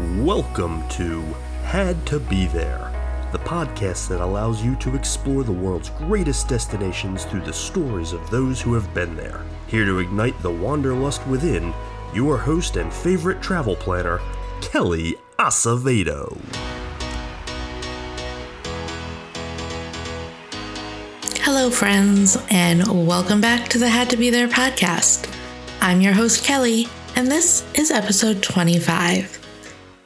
Welcome to Had to Be There, the podcast that allows you to explore the world's greatest destinations through the stories of those who have been there. Here to ignite the wanderlust within, your host and favorite travel planner, Kelly Acevedo. Hello, friends, and welcome back to the Had to Be There podcast. I'm your host, Kelly, and this is episode 25.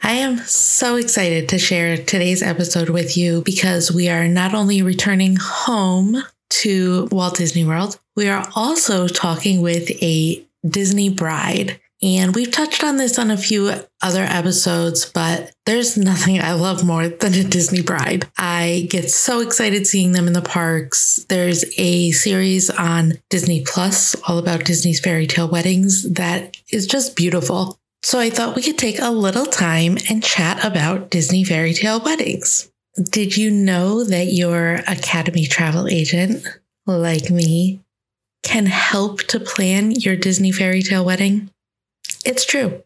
I am so excited to share today's episode with you because we are not only returning home to Walt Disney World, we are also talking with a Disney bride. And we've touched on this on a few other episodes, but there's nothing I love more than a Disney bride. I get so excited seeing them in the parks. There's a series on Disney Plus all about Disney's fairy tale weddings that is just beautiful. So I thought we could take a little time and chat about Disney fairy tale weddings. Did you know that your Academy travel agent, like me, can help to plan your Disney fairy tale wedding? It's true.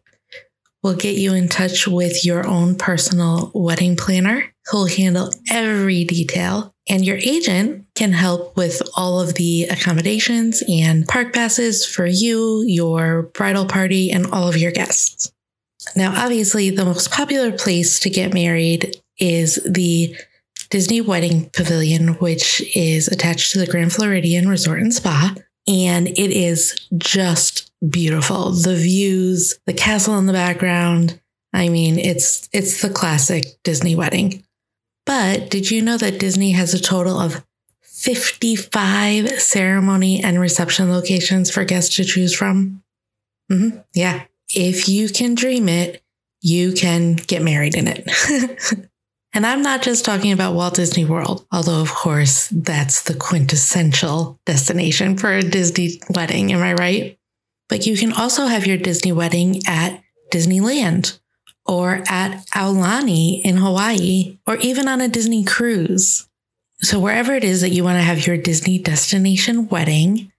We'll get you in touch with your own personal wedding planner who'll handle every detail. And your agent can help with all of the accommodations and park passes for you, your bridal party, and all of your guests. Now, obviously, the most popular place to get married is the Disney Wedding Pavilion, which is attached to the Grand Floridian Resort and Spa. And it is just beautiful. The views, the castle in the background. I mean, it's it's the classic Disney wedding. But did you know that Disney has a total of 55 ceremony and reception locations for guests to choose from? Mm-hmm. Yeah. If you can dream it, you can get married in it. and I'm not just talking about Walt Disney World, although, of course, that's the quintessential destination for a Disney wedding. Am I right? But you can also have your Disney wedding at Disneyland or at Aulani in Hawaii or even on a Disney cruise. So, wherever it is that you want to have your Disney destination wedding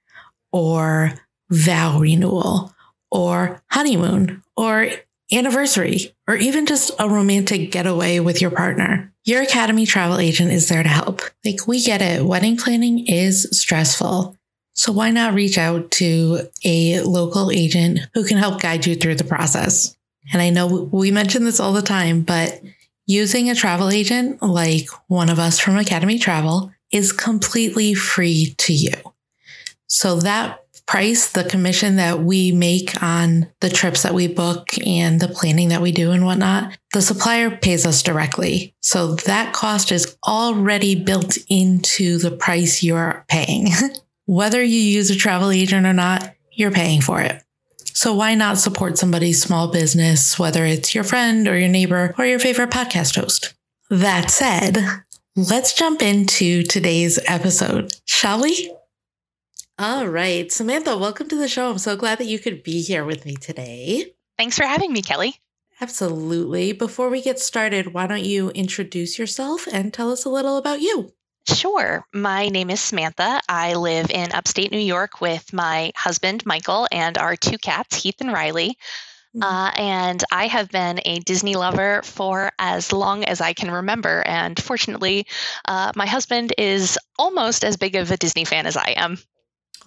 or vow renewal or honeymoon or anniversary or even just a romantic getaway with your partner, your Academy travel agent is there to help. Like, we get it. Wedding planning is stressful. So why not reach out to a local agent who can help guide you through the process? And I know we mention this all the time, but using a travel agent like one of us from Academy Travel is completely free to you. So that price, the commission that we make on the trips that we book and the planning that we do and whatnot, the supplier pays us directly. So that cost is already built into the price you're paying. Whether you use a travel agent or not, you're paying for it. So why not support somebody's small business, whether it's your friend or your neighbor or your favorite podcast host? That said, let's jump into today's episode, shall we? All right. Samantha, welcome to the show. I'm so glad that you could be here with me today. Thanks for having me, Kelly. Absolutely. Before we get started, why don't you introduce yourself and tell us a little about you? Sure. My name is Samantha. I live in upstate New York with my husband, Michael, and our two cats, Heath and Riley. Mm. Uh, and I have been a Disney lover for as long as I can remember. And fortunately, uh, my husband is almost as big of a Disney fan as I am.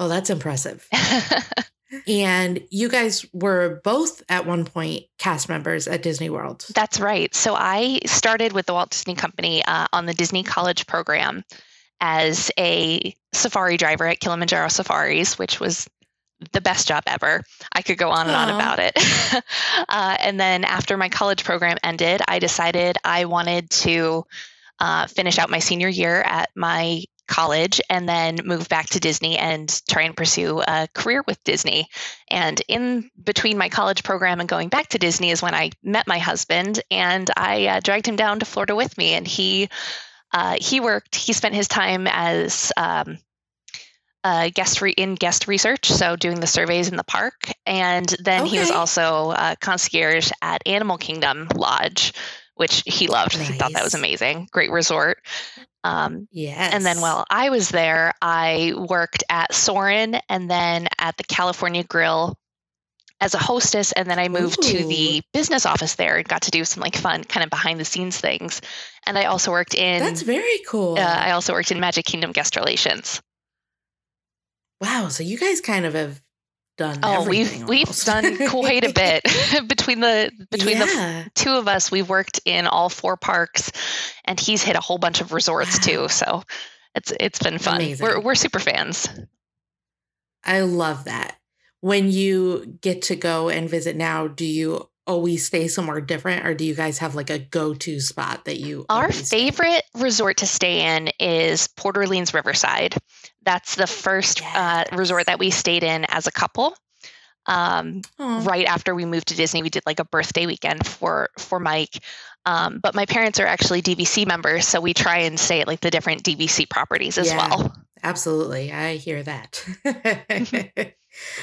Oh, that's impressive. and you guys were both at one point cast members at Disney World. That's right. So I started with the Walt Disney Company uh, on the Disney College program as a safari driver at Kilimanjaro Safaris, which was the best job ever. I could go on and on about it. uh, and then after my college program ended, I decided I wanted to uh, finish out my senior year at my college and then move back to Disney and try and pursue a career with Disney. And in between my college program and going back to Disney is when I met my husband and I uh, dragged him down to Florida with me. And he uh, he worked. He spent his time as um, guest re- in guest research, so doing the surveys in the park, and then okay. he was also a concierge at Animal Kingdom Lodge, which he loved. Nice. He thought that was amazing. Great resort. Um, yes. And then while I was there, I worked at Soren and then at the California Grill as a hostess, and then I moved Ooh. to the business office there and got to do some like fun kind of behind the scenes things. And I also worked in That's very cool. uh, I also worked in Magic Kingdom guest relations. wow. So you guys kind of have done. Oh, we've we've done quite a bit between the between the two of us. We've worked in all four parks, and he's hit a whole bunch of resorts Wow. too. So it's it's been fun. Amazing. We're we're super fans. I love that. When you get to go and visit now, do you always stay somewhere different or do you guys have like a go-to spot that you Our always stay? favorite resort to stay in is Port Orleans Riverside. That's the first uh, resort that we stayed in as a couple. Um, right after we moved to Disney, we did like a birthday weekend for for Mike. Um, but my parents are actually DVC members, so we try and stay at like the different DVC properties as Yeah. well. Absolutely. I hear that.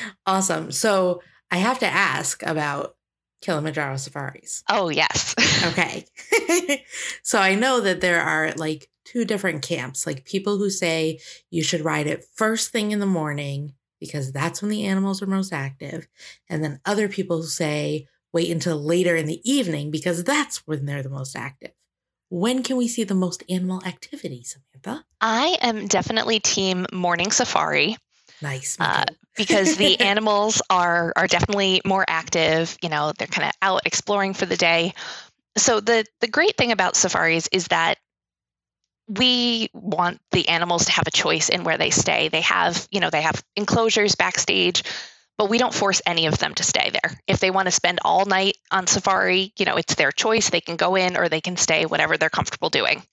awesome. So I have to ask about Kilimanjaro safaris. Oh yes, Okay. so I know that there are like two different camps, like people who say you should ride it first thing in the morning because that's when the animals are most active. And then other people who say wait until later in the evening because that's when they're the most active. When can we see the most animal activity, Samantha? I am definitely team morning safari. Nice. Uh, because the animals are are definitely more active. You know, they're kind of out exploring for the day. So the the great thing about safaris is that we want the animals to have a choice in where they stay. They have, you know, they have enclosures backstage, but we don't force any of them to stay there. If they want to spend all night on safari, you know, it's their choice. They can go in or they can stay, whatever they're comfortable doing.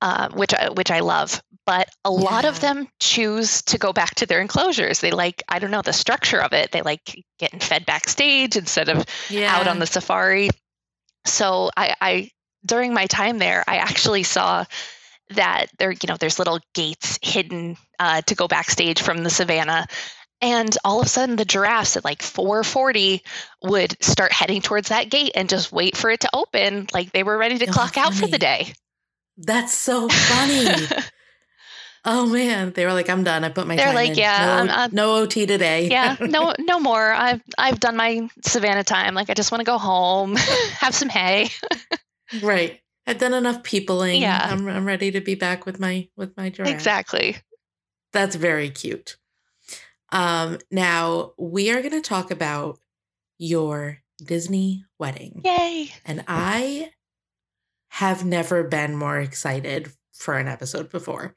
Uh, which I, which I love, but a lot of them choose to go back to their enclosures. They like I don't know the structure of it. They like getting fed backstage instead of yeah. out on the safari. So I, I during my time there, I actually saw that there, you know, there's little gates hidden uh, to go backstage from the savannah. And all of a sudden, the giraffes at like 4:40 would start heading towards that gate and just wait for it to open, like they were ready to Oh, clock out for the day. That's so funny. oh man, they were like, "I'm done. I put my They're time like, in. "Yeah, no, I'm- no OT today." yeah, no, no more. I've I've done my savannah time. Like I just want to go home, have some hay. right. I've done enough peopling. Yeah. I'm, I'm ready to be back with my with my giraffe. Exactly. That's very cute. Um, now we are going to talk about your Disney wedding, Yay. and I have never been more excited for an episode before.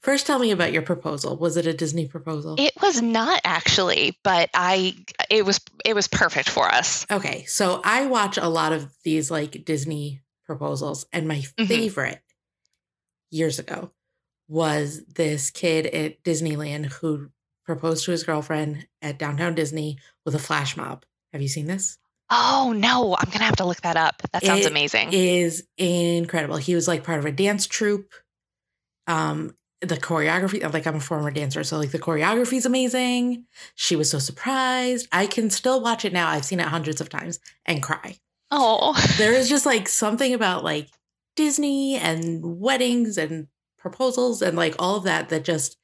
First, tell me about your proposal. Was it a Disney proposal? It was not actually, but I it was it was perfect for us. Okay, so I watch a lot of these like Disney proposals, and my Mhm. favorite years ago was this kid at Disneyland who proposed to his girlfriend at downtown Disney with a flash mob. Have you seen this? Oh no, I'm gonna have to look that up. That sounds It amazing. Is incredible. He was like part of a dance troupe. Um, the choreography, like I'm a former dancer, so like the choreography is amazing. She was so surprised. I can still watch it now. I've seen it hundreds of times and cry. oh, there is just like something about like Disney and weddings and proposals and like all of that that just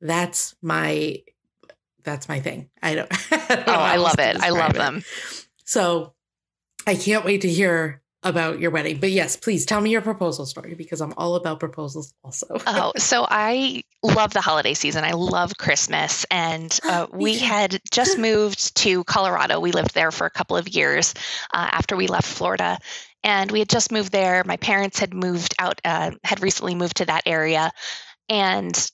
that's my that's my thing. I don't, I don't oh, I love it. I love them. it. So I can't wait to hear about your wedding. But yes, please tell me your proposal story because I'm all about proposals also. Oh, so I love the holiday season. I love Christmas. And uh, we too. had just moved to Colorado. We lived there for a couple of years uh, after we left Florida. And we had just moved there. My parents had moved out, uh, had recently moved to that area. And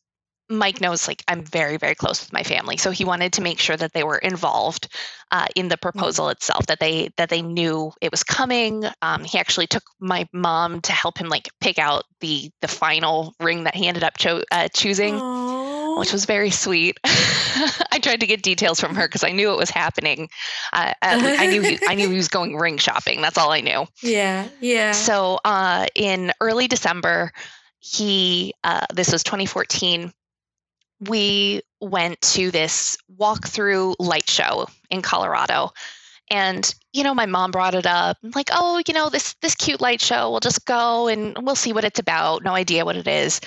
Mike knows, like, I'm very, very close with my family. So he wanted to make sure that they were involved uh, in the proposal itself, that they that they knew it was coming. Um, he actually took my mom to help him like pick out the the final ring that he ended up cho- uh, choosing, Aw. which was very sweet. I tried to get details from her because I knew it was happening. Uh, at I knew he, I knew he was going ring shopping. That's all I knew. yeah, yeah. So uh, in early December, he uh, this was 2014. We went to this walkthrough light show in Colorado, and you know, my mom brought it up. I'm like, oh, you know, this this cute light show. We'll just go and we'll see what it's about. No idea what it is.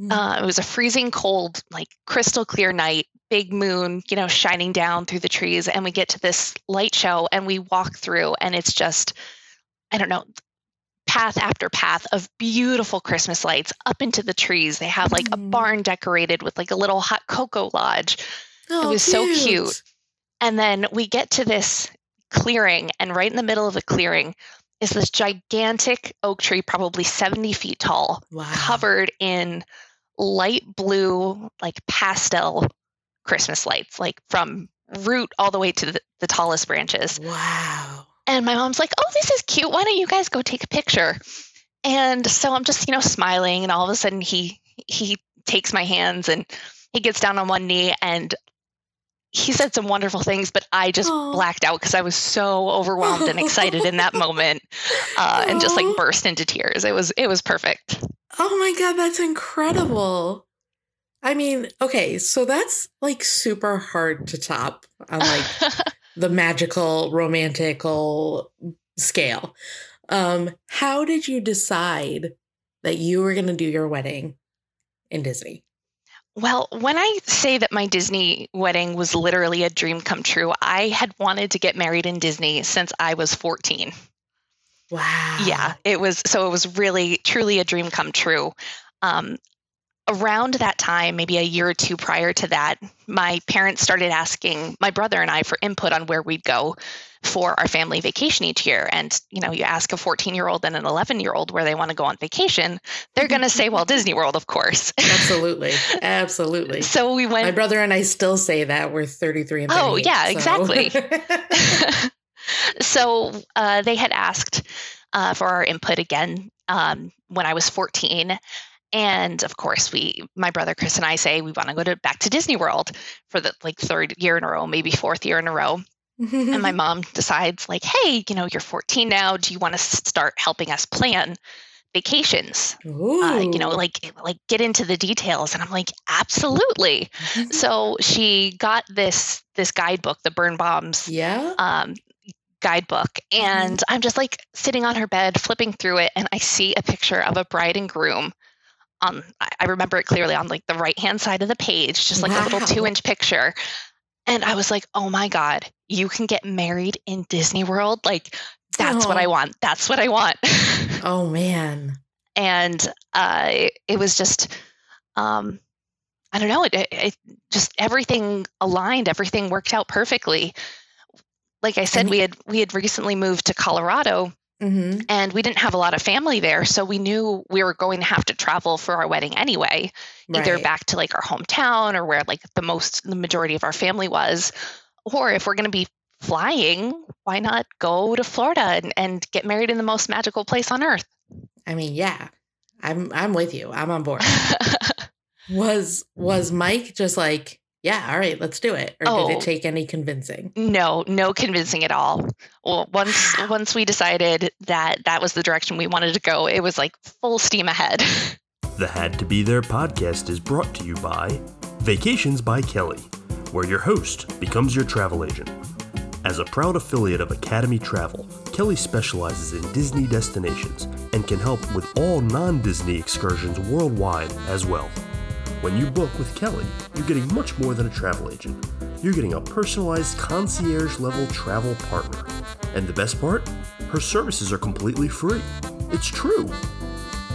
Mm. Uh, it was a freezing cold, like crystal clear night. big moon, you know, shining down through the trees. And we get to this light show and we walk through, and it's just, I don't know, path after path of beautiful Christmas lights up into the trees. They have like mm. a barn decorated with like a little hot cocoa lodge. Oh, it was cute. so cute. And then we get to this clearing, and right in the middle of the clearing is this gigantic oak tree, probably 70 feet tall, wow. covered in light blue, like pastel Christmas lights, like from root all the way to the, the tallest branches. Wow. And my mom's like, oh, this is cute. Why don't you guys go take a picture? And so I'm just, you know, smiling. And all of a sudden he he takes my hands and he gets down on one knee and he said some wonderful things, but I just Aww. blacked out because I was so overwhelmed and excited in that moment, uh, and just like burst into tears. It was it was perfect. Oh my god, that's incredible! I mean, okay, so that's like super hard to top I'm like the magical romantical scale. Um, how did you decide that you were going to do your wedding in Disney? Well, when I say that my Disney wedding was literally a dream come true, I had wanted to get married in Disney since I was 14. Wow. Yeah, it was so it was really truly a dream come true. Um, around that time, maybe a year or two prior to that, my parents started asking my brother and I for input on where we'd go for our family vacation each year. And, you know, you ask a 14 year old and an 11 year old where they want to go on vacation, they're going to say, well, Disney World, of course. Absolutely. Absolutely. so we went. My brother and I still say that we're 33 and Oh, yeah, so. exactly. so uh, they had asked uh, for our input again um, when I was 14 and of course we my brother chris and i say we want to go to back to disney world for the like third year in a row maybe fourth year in a row. And my mom decides like hey you know you're 14 now. Do you want to start helping us plan vacations? Uh, you know like like get into the details. And i'm like absolutely. So she got this this guidebook the Birnbaum's yeah. um guidebook. And mm-hmm. i'm just like sitting on her bed flipping through it and i see a picture of a bride and groom on I remember it clearly on like the right hand side of the page, just like wow. a little two inch picture. And I was like, oh my God, you can get married in Disney World? Like, that's oh. what I want. That's what I want. oh man. And uh, it, was just, um, I don't know, it, it, just everything aligned, everything worked out perfectly. Like I said, we had we had recently moved to Colorado Mm-hmm. And we didn't have a lot of family there. So we knew we were going to have to travel for our wedding anyway, right. either back to like our hometown or where like the most, the majority of our family was. Or if we're going to be flying, why not go to Florida and, and get married in the most magical place on earth? I mean, yeah, I'm, I'm with you. I'm on board. was, was Mike just like, yeah, all right, let's do it. Or oh, did it oh. take any convincing? No, no convincing at all. Well, once once we decided that that was the direction we wanted to go, it was like full steam ahead. The Had to Be There podcast is brought to you by Vacations by Kelly, where your host becomes your travel agent. As a proud affiliate of Academy Travel, Kelly specializes in Disney destinations and can help with all non Disney excursions worldwide as well. When you book with Kelly, you're getting much more than a travel agent. You're getting a personalized concierge level travel partner. And the best part? Her services are completely free. It's true.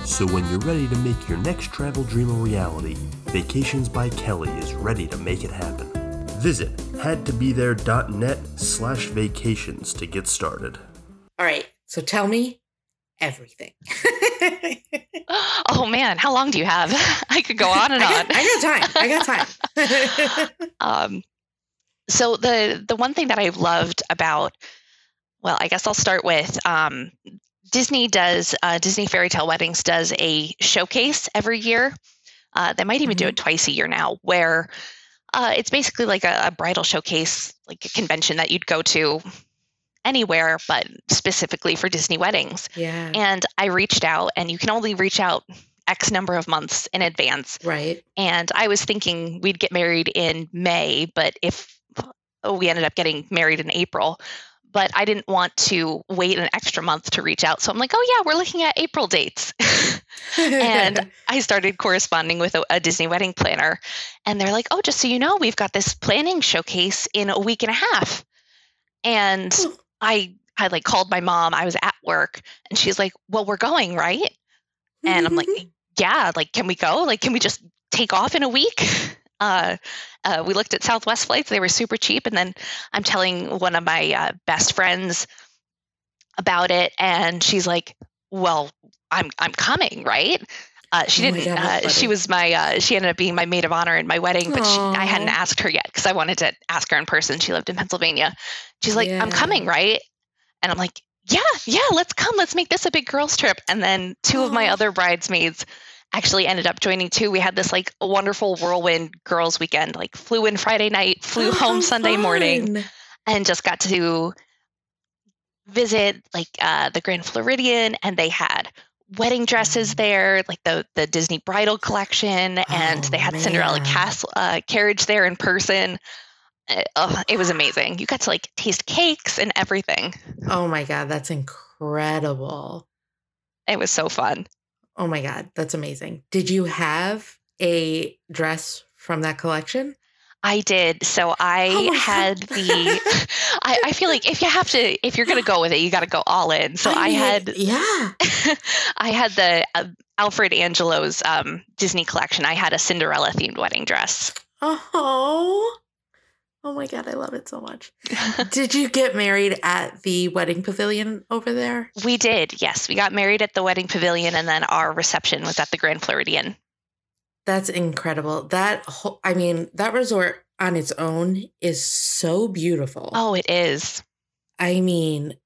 So when you're ready to make your next travel dream a reality, Vacations by Kelly is ready to make it happen. Visit hadtobethere.net slash vacations to get started. All right, so tell me everything. man, how long do you have? I could go on and I got, on. I got time. I got time. um, so the the one thing that I've loved about, well, I guess I'll start with um, Disney does uh, Disney Fairy Tale Weddings does a showcase every year. Uh, they might even mm-hmm. do it twice a year now, where uh, it's basically like a, a bridal showcase, like a convention that you'd go to anywhere, but specifically for Disney weddings. Yeah. And I reached out, and you can only reach out X number of months in advance. Right. And I was thinking we'd get married in May, but if oh, we ended up getting married in April. but I didn't want to wait an extra month to reach out. So I'm like, oh, yeah, we're looking at April dates. and I started corresponding with a, a, Disney wedding planner. And they're like, oh, just so you know, we've got this planning showcase in a week and a half. And I I like called my mom. I was at work and she's like, well, we're going, right? And I'm like, yeah, like, can we go? Like, can we just take off in a week? Uh, uh, we looked at Southwest flights; they were super cheap. And then I'm telling one of my uh, best friends about it, and she's like, "Well, I'm I'm coming, right?" Uh, she oh didn't. God, uh, she was my. Uh, she ended up being my maid of honor in my wedding, but she, I hadn't asked her yet because I wanted to ask her in person. She lived in Pennsylvania. She's like, yeah. "I'm coming, right?" And I'm like, "Yeah, yeah, let's come. Let's make this a big girls' trip." And then two of my other bridesmaids actually ended up joining too. We had this like wonderful whirlwind girls weekend, like flew in Friday night, flew oh, home Sunday fun. morning, and just got to visit like uh, the Grand Floridian, and they had wedding dresses mm. there, like the the Disney bridal collection, and oh, they had man. Cinderella castle uh, carriage there in person. Eh, oh, it was amazing. You got to like taste cakes and everything. Oh my god, that's incredible! It was so fun. Oh my God, that's amazing. Did you have a dress from that collection? I did. So I oh had the. I, I, feel like if you have to, if you're going to go with it, you got to go all in. So I, I had. Yeah. I had the uh, Alfred Angelo's um, Disney collection. I had a Cinderella themed wedding dress. Oh. Oh my God, I love it so much. did you get married at the wedding pavilion over there? We did, yes. We got married at the wedding pavilion and then our reception was at the Grand Floridian. That's incredible. That whole, I mean, that resort on its own is so beautiful. Oh, it is. I mean,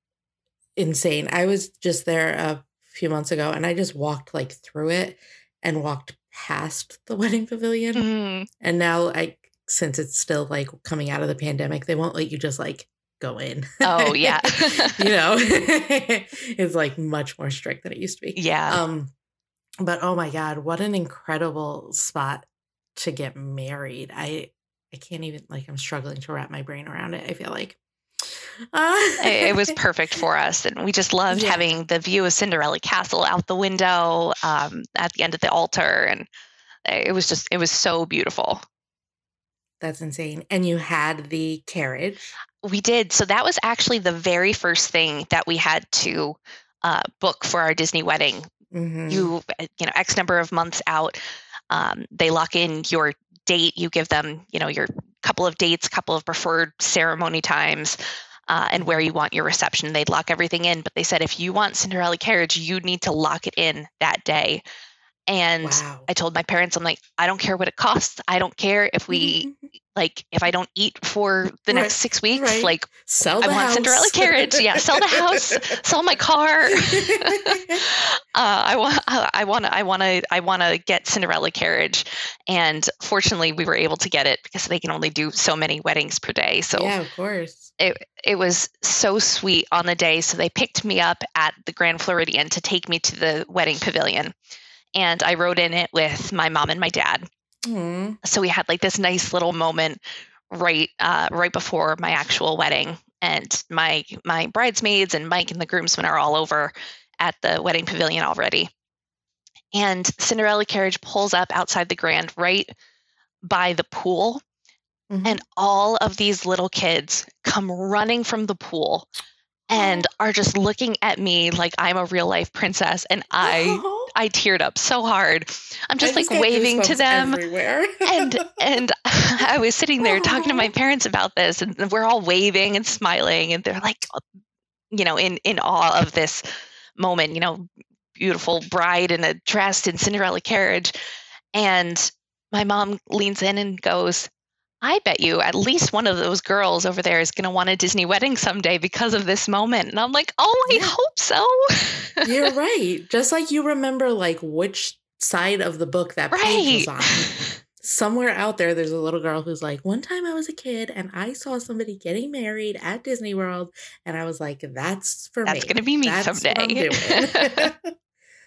insane. I was just there a few months ago and I just walked like through it and walked past the wedding pavilion. Mm. And now I since it's still like coming out of the pandemic, they won't let you just like go in. Oh yeah. you know, it's like much more strict than it used to be. Yeah. Um, but oh my God, what an incredible spot to get married. I I can't even like I'm struggling to wrap my brain around it. I feel like uh, it was perfect for us, and we just loved yeah. having the view of Cinderella Castle out the window um, at the end of the altar, and it was just it was so beautiful. That's insane. And you had the carriage. We did. So that was actually the very first thing that we had to uh, book for our Disney wedding. Mm-hmm. You, uh, you know, X number of months out, um, they lock in your date. You give them, you know, your couple of dates, couple of preferred ceremony times. Uh, and where you want your reception. They'd lock everything in, but they said if you want Cinderella carriage, you need to lock it in that day. And wow. I told my parents, I'm like, I don't care what it costs. I don't care if we like if I don't eat for the right. next six weeks, right. like sell I want house. Cinderella carriage. Yeah, sell the house, sell my car. uh, I want, I want to, I want to, I want to get Cinderella carriage. And fortunately, we were able to get it because they can only do so many weddings per day. So yeah, of course. It it was so sweet on the day. So they picked me up at the Grand Floridian to take me to the wedding pavilion, and I rode in it with my mom and my dad Mm. So we had like this nice little moment right uh, right before my actual wedding, and my my bridesmaids and Mike and the groomsmen are all over at the wedding pavilion already. And Cinderella carriage pulls up outside the grand right by the pool. Mm-hmm. And all of these little kids come running from the pool and are just looking at me like I'm a real life princess. And I I teared up so hard. I'm just, just like waving to them. and and I was sitting there talking to my parents about this and we're all waving and smiling and they're like you know in in awe of this moment, you know, beautiful bride in a dress in Cinderella carriage. And my mom leans in and goes, I bet you at least one of those girls over there is going to want a Disney wedding someday because of this moment. And I'm like, oh, I yeah. hope so. You're right. Just like you remember, like, which side of the book that right. page was on. Somewhere out there, there's a little girl who's like, one time I was a kid and I saw somebody getting married at Disney World. And I was like, that's for that's me. That's going to be me that's someday.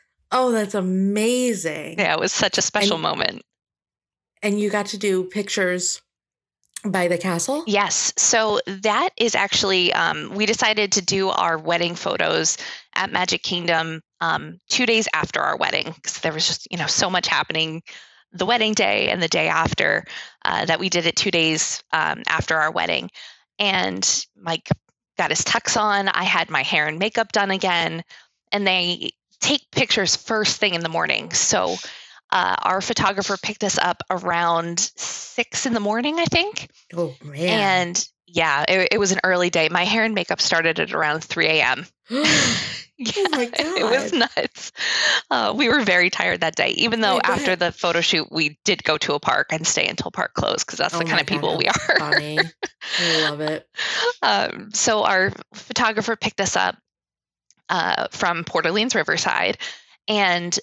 oh, that's amazing. Yeah, it was such a special and, moment. And you got to do pictures By the castle? Yes. So that is actually, um, we decided to do our wedding photos at Magic Kingdom um, two days after our wedding because there was just, you know, so much happening the wedding day and the day after uh, that we did it two days um, after our wedding. And Mike got his tux on. I had my hair and makeup done again. And they take pictures first thing in the morning. So uh, our photographer picked us up around six in the morning, I think. Oh, man. And yeah, it, it was an early day. My hair and makeup started at around 3 a.m. yeah, oh it was nuts. Uh, we were very tired that day, even though after the photo shoot, we did go to a park and stay until park closed because that's Oh the kind of people we are. Funny. I love it. um, so our photographer picked us up uh, from Port Orleans Riverside and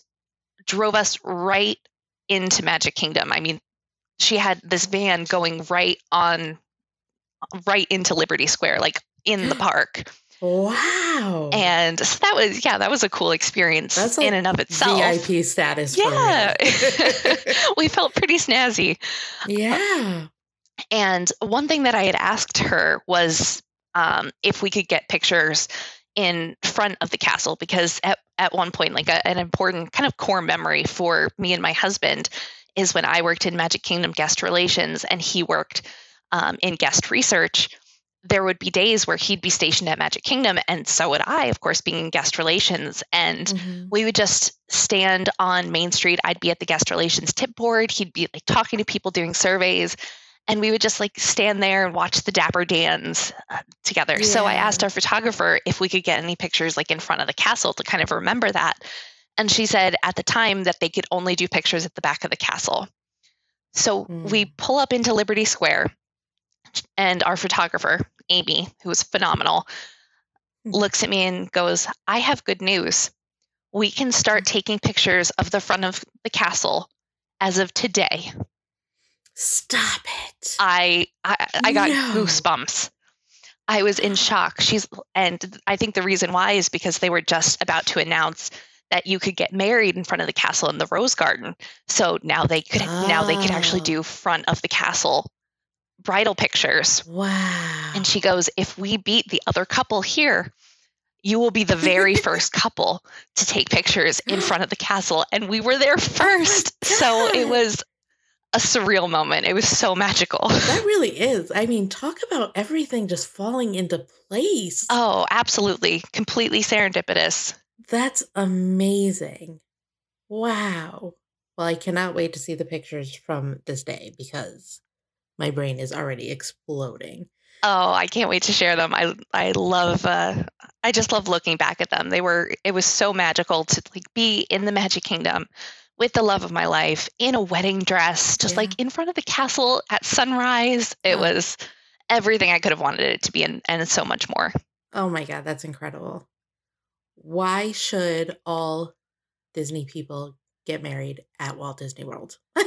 drove us right into Magic Kingdom. I mean, she had this van going right on, right into Liberty Square, like in the park. Wow. And so that was, yeah, that was a cool experience That's in and of itself. VIP status Yeah. we felt pretty snazzy. yeah. And one thing that I had asked her was um, if we could get pictures in front of the castle, because at, at one point, like a, an important kind of core memory for me and my husband is when I worked in Magic Kingdom guest relations and he worked um, in guest research. There would be days where he'd be stationed at Magic Kingdom, and so would I, of course, being in guest relations. And Mhm. we would just stand on Main Street. I'd be at the guest relations tip board. He'd be like talking to people doing surveys. And we would just like stand there and watch the Dapper Dans uh, together. So I asked our photographer if we could get any pictures like in front of the castle to kind of remember that. And she said at the time that they could only do pictures at the back of the castle. So we Mm. pull up into Liberty Square, and our photographer, Amy, who was phenomenal, Mm. looks at me and goes, I have good news. We can start taking pictures of the front of the castle as of today. Stop it. I I, I got No. goosebumps. I was in shock. She's and I think the reason why is because they were just about to announce that you could get married in front of the castle in the rose garden. So now they could now they could actually Oh. do front of the castle bridal pictures. wow. And she goes, if we beat the other couple here, you will be the very first couple to take pictures in front of the castle. And we were there oh first. so it was a surreal moment. It was so magical. that really is. I mean, talk about everything just falling into place. Oh, absolutely. Completely serendipitous. That's amazing. Wow. Well, I cannot wait to see the pictures from this day because my brain is already exploding. Oh, I can't wait to share them. I I love uh I just love looking back at them. They were it was so magical to like be in the Magic Kingdom with the love of my life in a wedding dress, just Yeah. like in front of the castle at sunrise. It Oh. was everything I could have wanted it to be and, and so much more. Oh my God, that's incredible. Why should all Disney people get married at Walt Disney World? I,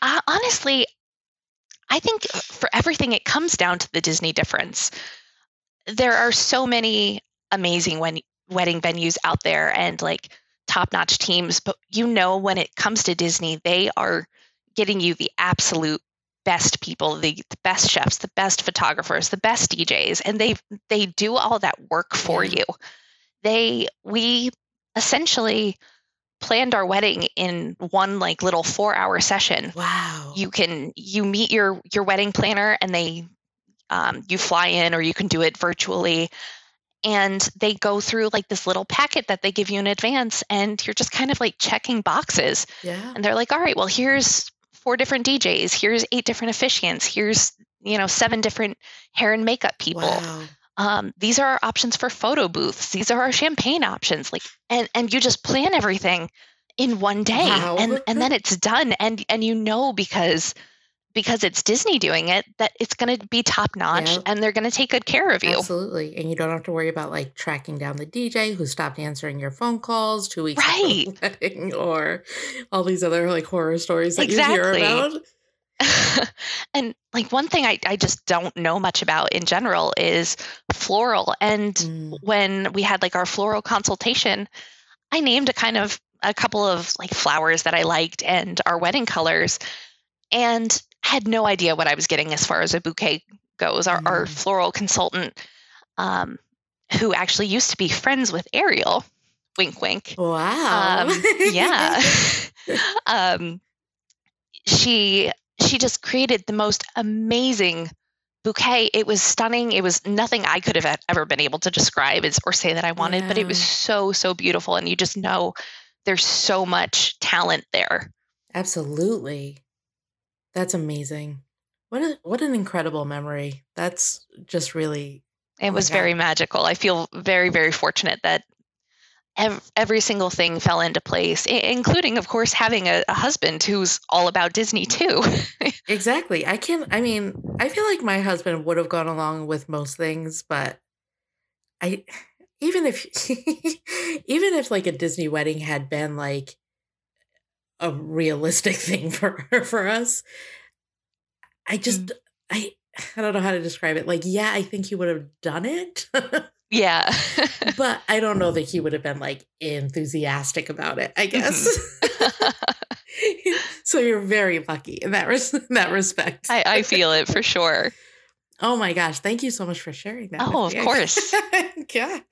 I honestly, I think for everything, it comes down to the Disney difference. There are so many amazing wen- wedding venues out there and like top notch teams, but you know, when it comes to Disney, they are getting you the absolute best people, the, the best chefs, the best photographers, the best DJs, and they they do all that work for you. They we essentially planned our wedding in one like little 4-hour session wow. you can you meet your your wedding planner and they um, you fly in or you can do it virtually and they go through like this little packet that they give you in advance and you're just kind of like checking boxes yeah. and they're like all right well here's four different djs here's eight different officiants here's you know seven different hair and makeup people Wow. um, these are our options for photo booths these are our champagne options like and and you just plan everything in one day Wow. and and then it's done and and you know because because it's disney doing it that it's going to be top notch Yep. and they're going to take good care of you Absolutely. And you don't have to worry about like tracking down the DJ who stopped answering your phone calls two weeks Right. wedding or all these other like horror stories that you hear about. and like one thing I, I just don't know much about in general is floral and Mm. when we had like our floral consultation, I named a kind of a couple of like flowers that I liked and our wedding colors. and had no idea what I was getting as far as a bouquet goes. Our, our Mm. floral consultant, um, who actually used to be friends with Ariel, wink, wink. Wow. Um, yeah. um, she she just created the most amazing bouquet. It was stunning. It was nothing I could have ever been able to describe or say that I wanted, but it was so so beautiful, and you just know there's so much talent there. Absolutely. That's amazing. What a what an incredible memory. That's just really It Oh was God. very magical. I feel very very fortunate that. ev- Every single thing fell into place, i- including, of course, having a, a husband who's all about Disney too. exactly. I can't I mean, I feel like my husband would have gone along with most things, but I even if even if like a Disney wedding had been like a realistic thing for for us, I just I I don't know how to describe it. Like, yeah, I think he would have done it. yeah. but I don't know that he would have been like enthusiastic about it. I guess. so you're very lucky in that res- in that respect. I, I feel it for sure. oh my gosh! Thank you so much for sharing that. Oh, of course. gosh.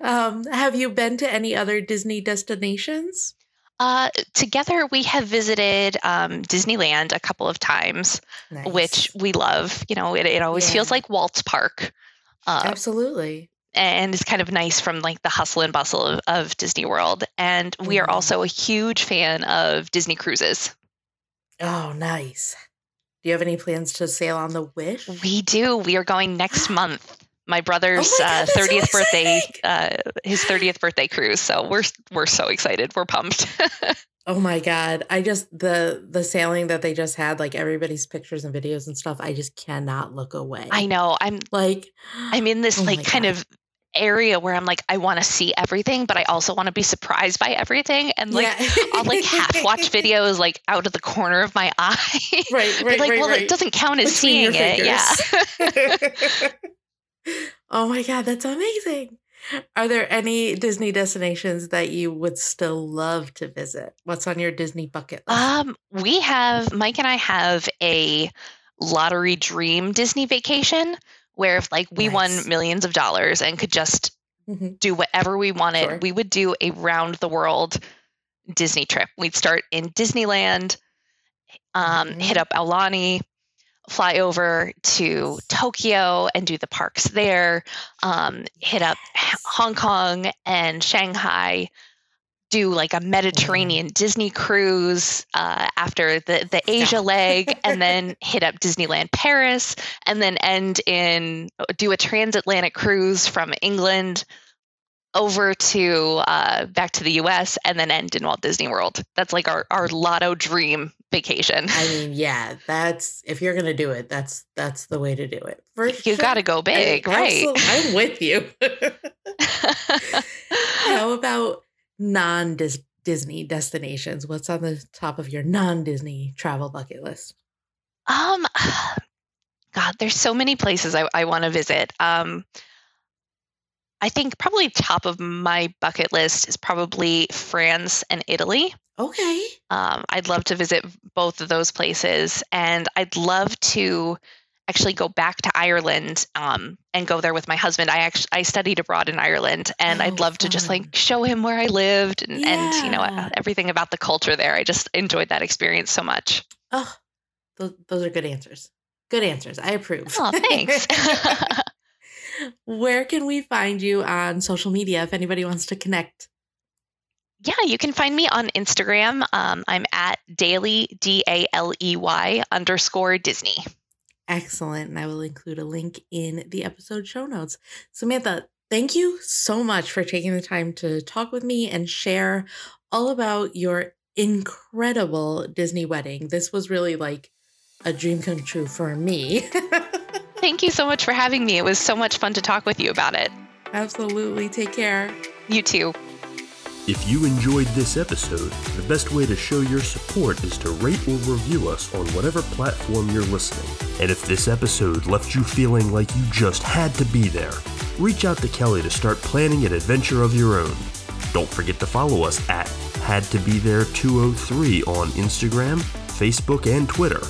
Um, have you been to any other Disney destinations? Uh, together, we have visited um, Disneyland a couple of times, Nice. which we love. You know, it, it always feels like Walt's Park. Uh, absolutely. and it's kind of nice from like the hustle and bustle of, of Disney World. And we are Mhm. also a huge fan of Disney cruises. Oh, nice. Do you have any plans to sail on the Wish? We do. We are going next month. My brother's Oh my God, uh, that's so 30th birthday, uh, his 30th birthday cruise. So we're we're so excited. We're pumped. Oh my god! I just the the sailing that they just had, like everybody's pictures and videos and stuff. I just cannot look away. I know. I'm like I'm in this Oh like kind God. of area where I'm like I want to see everything, but I also want to be surprised by everything. And like yeah. I'll like half watch videos like out of the corner of my eye. Right, right, like, right, well, right. it doesn't count as Between seeing it. Yeah. Oh my god, that's amazing. Are there any Disney destinations that you would still love to visit? What's on your Disney bucket list? um, we have Mike and I have a lottery dream Disney vacation where if like we Nice. won millions of dollars and could just Mhm. do whatever we wanted, Sure. we would do a round the world Disney trip. We'd start in Disneyland, um, hit up Aulani, fly over to Tokyo and do the parks there, um, hit up Hong Kong and Shanghai, do like a Mediterranean Disney cruise uh, after the, the Asia leg, and then hit up Disneyland Paris, and then end in do a transatlantic cruise from England over to uh, back to the U.S. and then end in Walt Disney World. That's like our our lotto dream vacation. I mean, yeah, that's if you're gonna do it, that's that's the way to do it. For You sure. got to go I- big, right? I'm with you. How about non Disney destinations? What's on the top of your non Disney travel bucket list? um, God, there's so many places I, I want to visit. Um, I think probably top of my bucket list is probably France and Italy. Okay. Um, I'd love to visit both of those places, and I'd love to actually go back to Ireland um, and go there with my husband. I actually I studied abroad in Ireland, and Oh, I'd love to just like show him where I lived and, and you know everything about the culture there. I just enjoyed that experience so much. Oh, those, those are good answers. Good answers. I approve. Oh, thanks. Where can we find you on social media if anybody wants to connect? yeah, you can find me on Instagram. Um, I'm at daley d a l e y underscore Disney. Excellent. And I will include a link in the episode show notes. Samantha, thank you so much for taking the time to talk with me and share all about your incredible Disney wedding. This was really like a dream come true for me. Thank you so much for having me. It was so much fun to talk with you about it. Absolutely. Take care. You too. If you enjoyed this episode, the best way to show your support is to rate or review us on whatever platform you're listening. And if this episode left you feeling like you just had to be there, reach out to Kelly to start planning an adventure of your own. Don't forget to follow us at Had to Be There 203 on Instagram, Facebook and Twitter,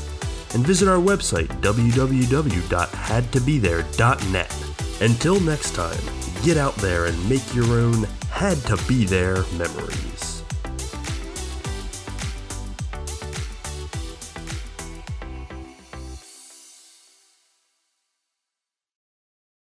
and visit our website www.hadtobethere.net. Until next time, get out there and make your own had to be there memories.